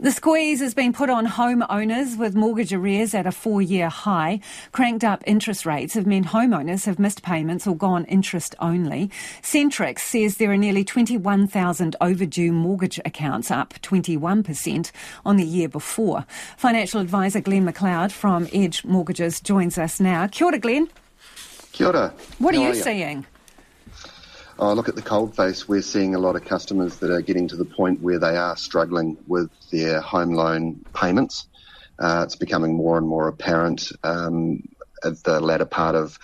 The squeeze has been put on homeowners with mortgage arrears at a four year high. Cranked up interest rates have meant homeowners have missed payments or gone interest only. Centrix says there are nearly 21,000 overdue mortgage accounts, up 21% on the year before. Financial advisor Glen McLeod from Edge Mortgages joins us now. Kia ora, Glen. Kia ora. What How are you are you? seeing? Oh, look at the cold face. We're seeing a lot of customers that are getting to the point where they are struggling with their home loan payments. Uh, it's becoming more and more apparent um, at the latter part of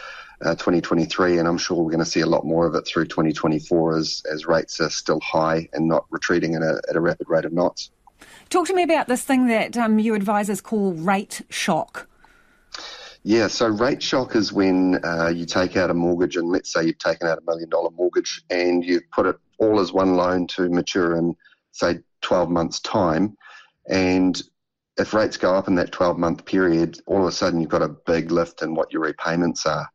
uh, 2023, and I'm sure we're going to see a lot more of it through 2024 as, as rates are still high and not retreating at a, at a rapid rate of knots. Talk to me about this thing that um, you advisors call rate shock. Yeah, so rate shock is when uh, you take out a mortgage, and let's say you've taken out a million dollar mortgage and you've put it all as one loan to mature in, say, 12 months' time. And if rates go up in that 12 month period, all of a sudden you've got a big lift in what your repayments are.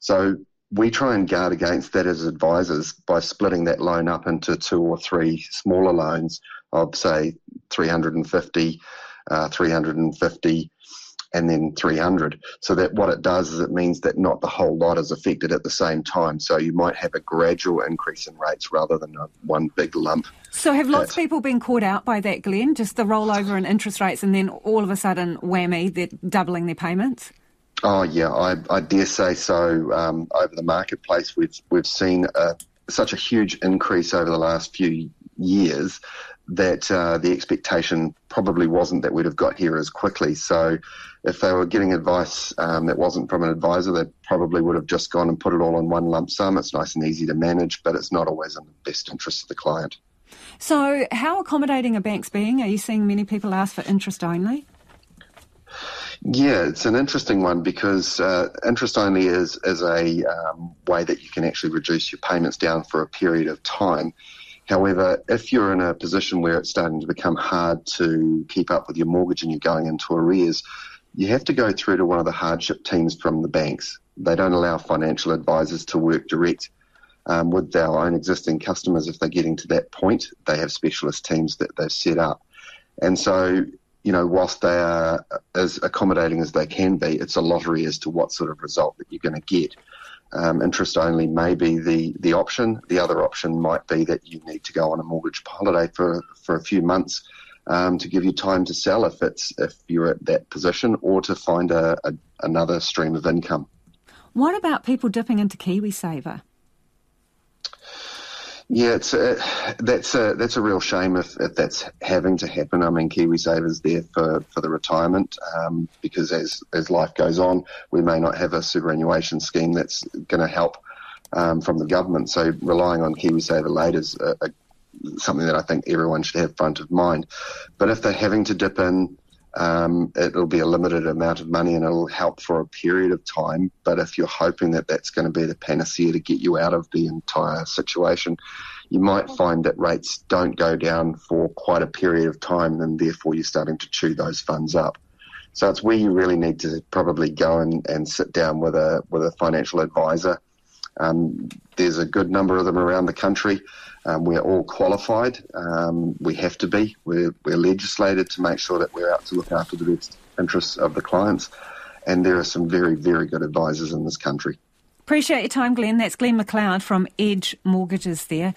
So we try and guard against that as advisors by splitting that loan up into two or three smaller loans of, say, 350, uh, 350 and then 300. So that what it does is it means that not the whole lot is affected at the same time. So you might have a gradual increase in rates rather than a, one big lump. So have lots of people been caught out by that, Glen? Just the rollover in interest rates and then all of a sudden, whammy, they're doubling their payments? Oh yeah, I, I dare say so. Um, over the marketplace, we've we've seen a, such a huge increase over the last few years that uh, the expectation probably wasn't that we'd have got here as quickly. So, if they were getting advice um, that wasn't from an advisor, they probably would have just gone and put it all in one lump sum. It's nice and easy to manage, but it's not always in the best interest of the client. So, how accommodating are banks being? Are you seeing many people ask for interest only? Yeah, it's an interesting one because uh, interest only is is a um, way that you can actually reduce your payments down for a period of time. However, if you're in a position where it's starting to become hard to keep up with your mortgage and you're going into arrears, you have to go through to one of the hardship teams from the banks. They don't allow financial advisors to work direct um, with our own existing customers if they're getting to that point. They have specialist teams that they've set up. And so, you know, whilst they are as accommodating as they can be, it's a lottery as to what sort of result that you're going to get. Um, interest only may be the, the option. The other option might be that you need to go on a mortgage holiday for, for a few months um, to give you time to sell if it's if you're at that position, or to find a, a another stream of income. What about people dipping into KiwiSaver? Yeah, it's a, that's a that's a real shame if, if that's having to happen. I mean, KiwiSaver's there for, for the retirement um, because as as life goes on, we may not have a superannuation scheme that's going to help um, from the government. So relying on KiwiSaver later is a, a, something that I think everyone should have front of mind. But if they're having to dip in, um, it'll be a limited amount of money and it'll help for a period of time. But if you're hoping that that's going to be the panacea to get you out of the entire situation, you might find that rates don't go down for quite a period of time and therefore you're starting to chew those funds up. So it's where you really need to probably go and, and sit down with a with a financial advisor. Um, there's a good number of them around the country. Um, we're all qualified. Um, we have to be. We're, we're legislated to make sure that we're out to look after the best interests of the clients. And there are some very, very good advisors in this country. Appreciate your time, Glen. That's Glen McLeod from Edge Mortgages there.